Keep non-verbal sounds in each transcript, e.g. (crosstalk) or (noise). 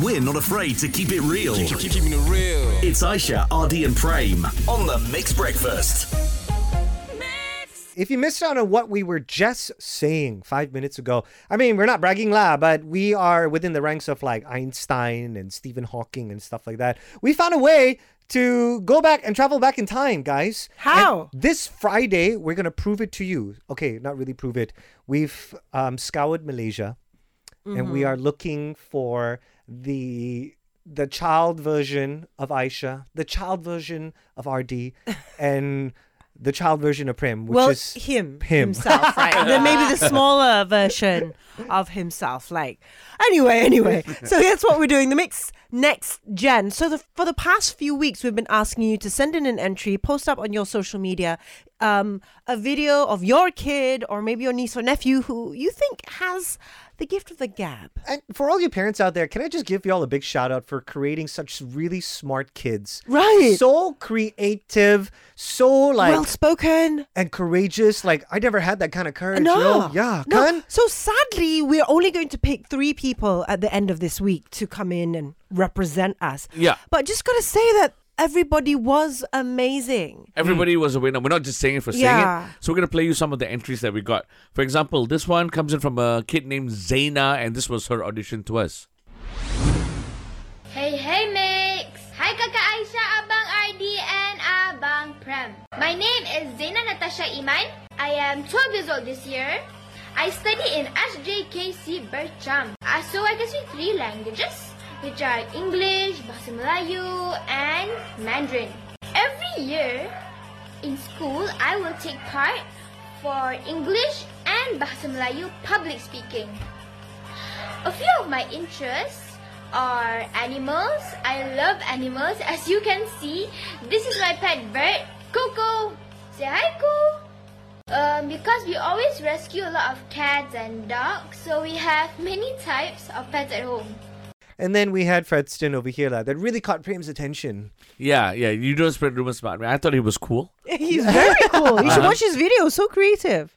We're not afraid to keep it real. Keep, keep, keeping it real. It's Aisha, RD, and Prem on the Mix Breakfast. If you missed out on what we were just saying five minutes ago, I mean, we're not bragging lah, but we are within the ranks of like Einstein and Stephen Hawking and stuff like that. We found a way to go back and travel back in time, guys. How? And this Friday, we're going to prove it to you. Okay, not really prove it. We've um, scoured Malaysia and we are looking for the the child version of Aisha, the child version of RD, (laughs) and the child version of Prem, which well, is him, him. himself, right? then maybe the (laughs) smaller version of himself. Like, anyway, anyway. So that's what we're doing. The mix next gen. So the, for the past few weeks, we've been asking you to send in an entry, post up on your social media, um, a video of your kid or maybe your niece or nephew who you think has the gift of the gab. And for all you parents out there, can I just give y'all a big shout out for creating such really smart kids? Right. So creative, so like well spoken. and courageous. Like I never had that kind of courage. No. you know? Yeah. No. Kan? So sadly, we're only going to pick three people at the end of this week to come in and represent us. Yeah. But just gotta say that everybody was amazing. Everybody was a winner. We're not just saying it for saying Yeah. it. So we're gonna play you some of the entries that we got. For example, this one comes in from a kid named Zaina, and this was her audition to us. Hey, hey, Mix! Hi, Kaka Aisha, Abang RD, and Abang Prem. My name is Zaina Natasha Iman. I am 12 years old this year. I study in SJKC Bercham. Uh, so I can speak three languages, which are English, Bahasa Melayu, and Mandarin. Every year in school, I will take part for English and Bahasa Melayu public speaking. A few of my interests are animals. I love animals. As you can see, this is my pet bird, Coco. Say hi, Coco. Um, because we always rescue a lot of cats and dogs, so we have many types of pets at home. And then we had Fredston over here like, that really caught Prem's attention. Yeah, yeah. You don't spread rumors about me. I thought he was cool. (laughs) He's very cool. You should uh-huh. watch his video. So creative.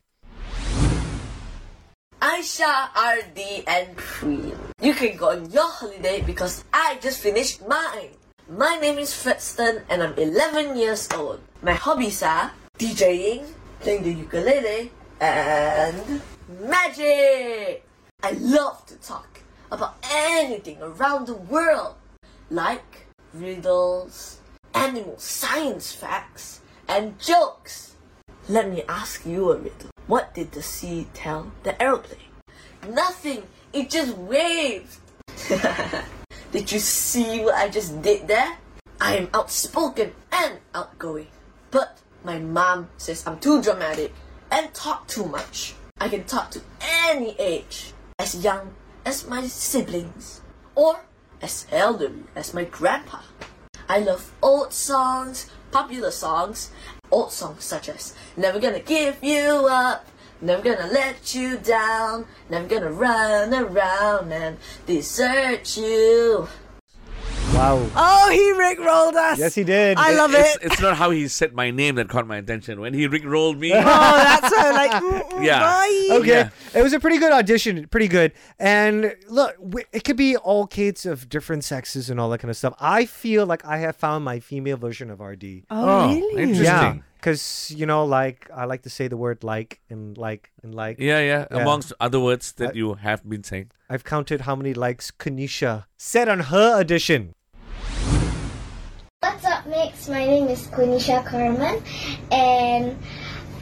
Aisha, RD, and Cream. You can go on your holiday because I just finished mine. My name is Fredston and I'm 11 years old. My hobbies are DJing, playing the ukulele, and magic. I love to talk about anything around the world, like riddles, animal science facts, and jokes. Let me ask you a riddle. What did the sea tell the aeroplane? Nothing. It just waved. (laughs) did you see what I just did there? I am outspoken and outgoing. But my mom says I'm too dramatic and talk too much. I can talk to any age, as young as my siblings, or as elderly as my grandpa. I love old songs, popular songs, old songs such as Never Gonna Give You Up, Never Gonna Let You Down, Never Gonna Run Around and Desert You. Wow. Oh, he rickrolled us. Yes, he did. I love it's, it. It's not how he said my name that caught my attention. When he rickrolled me, Oh, that's so like. (laughs) mm, mm, Yeah. bye. Okay, Yeah. it was a pretty good audition, pretty good. And look, w- it could be all kids of different sexes and all that kind of stuff. I feel like I have found my female version of RD. Oh, really? interesting. Yeah, because you know, like I like to say the word like and like and like. Yeah, yeah. Yeah. Amongst other words that I- you have been saying. I've counted how many likes Kanisha said on her audition. What's up, Mix? My name is Kunisha Carmen, and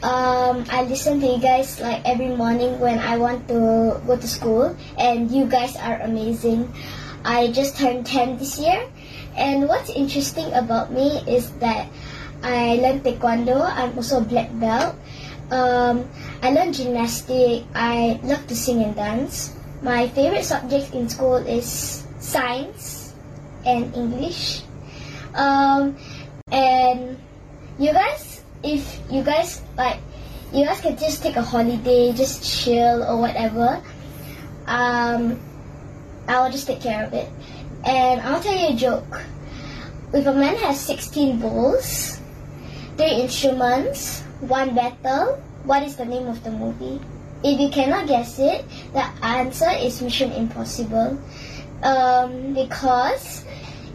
um, I listen to you guys like every morning when I want to go to school, and you guys are amazing. I just turned 10 this year, and what's interesting about me is that I learned Taekwondo. I'm also a black belt. Um, I learned gymnastics. I love to sing and dance. My favorite subject in school is science and English. Um, and you guys, if you guys like, you guys can just take a holiday, just chill or whatever. Um, I'll just take care of it. And I'll tell you a joke. If a man has 16 bulls, three instruments, one battle, what is the name of the movie? If you cannot guess it, the answer is Mission Impossible. Um, because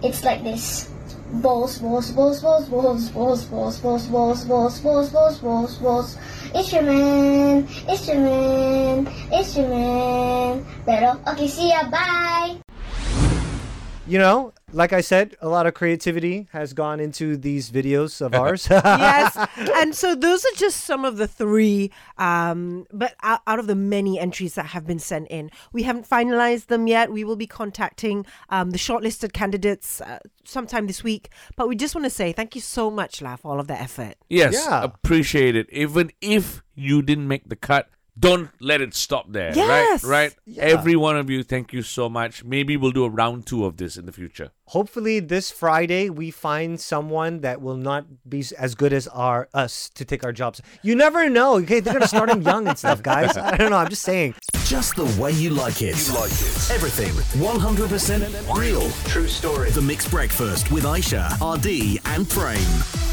it's like this. Balls, balls, balls, balls, balls, balls, balls, balls, balls, balls, balls, balls, balls, balls. Instrument, instrument, instrument. Pero, okay, see ya, bye. You know, like I said, a lot of creativity has gone into these videos of (laughs) ours. yes. (laughs) And so those are just some of the three, um, but out, out of the many entries that have been sent in. We haven't finalized them yet. We will be contacting um, the shortlisted candidates uh, sometime this week. But we just want to say thank you so much, La, for all of the effort. Yes, Yeah. appreciate it. Even if you didn't make the cut, don't let it stop there. Yes. Right? Right? Every one of you, thank you so much. Maybe we'll do a round two of this in the future. Hopefully, this Friday we find someone that will not be as good as our us to take our jobs. You never know. Okay, they're gonna start them (laughs) young and stuff, guys. I don't know. I'm just saying. Just the way you like it. You like it. Everything 100% real. True story. The Mix Breakfast with Aisha, RD, and Prem.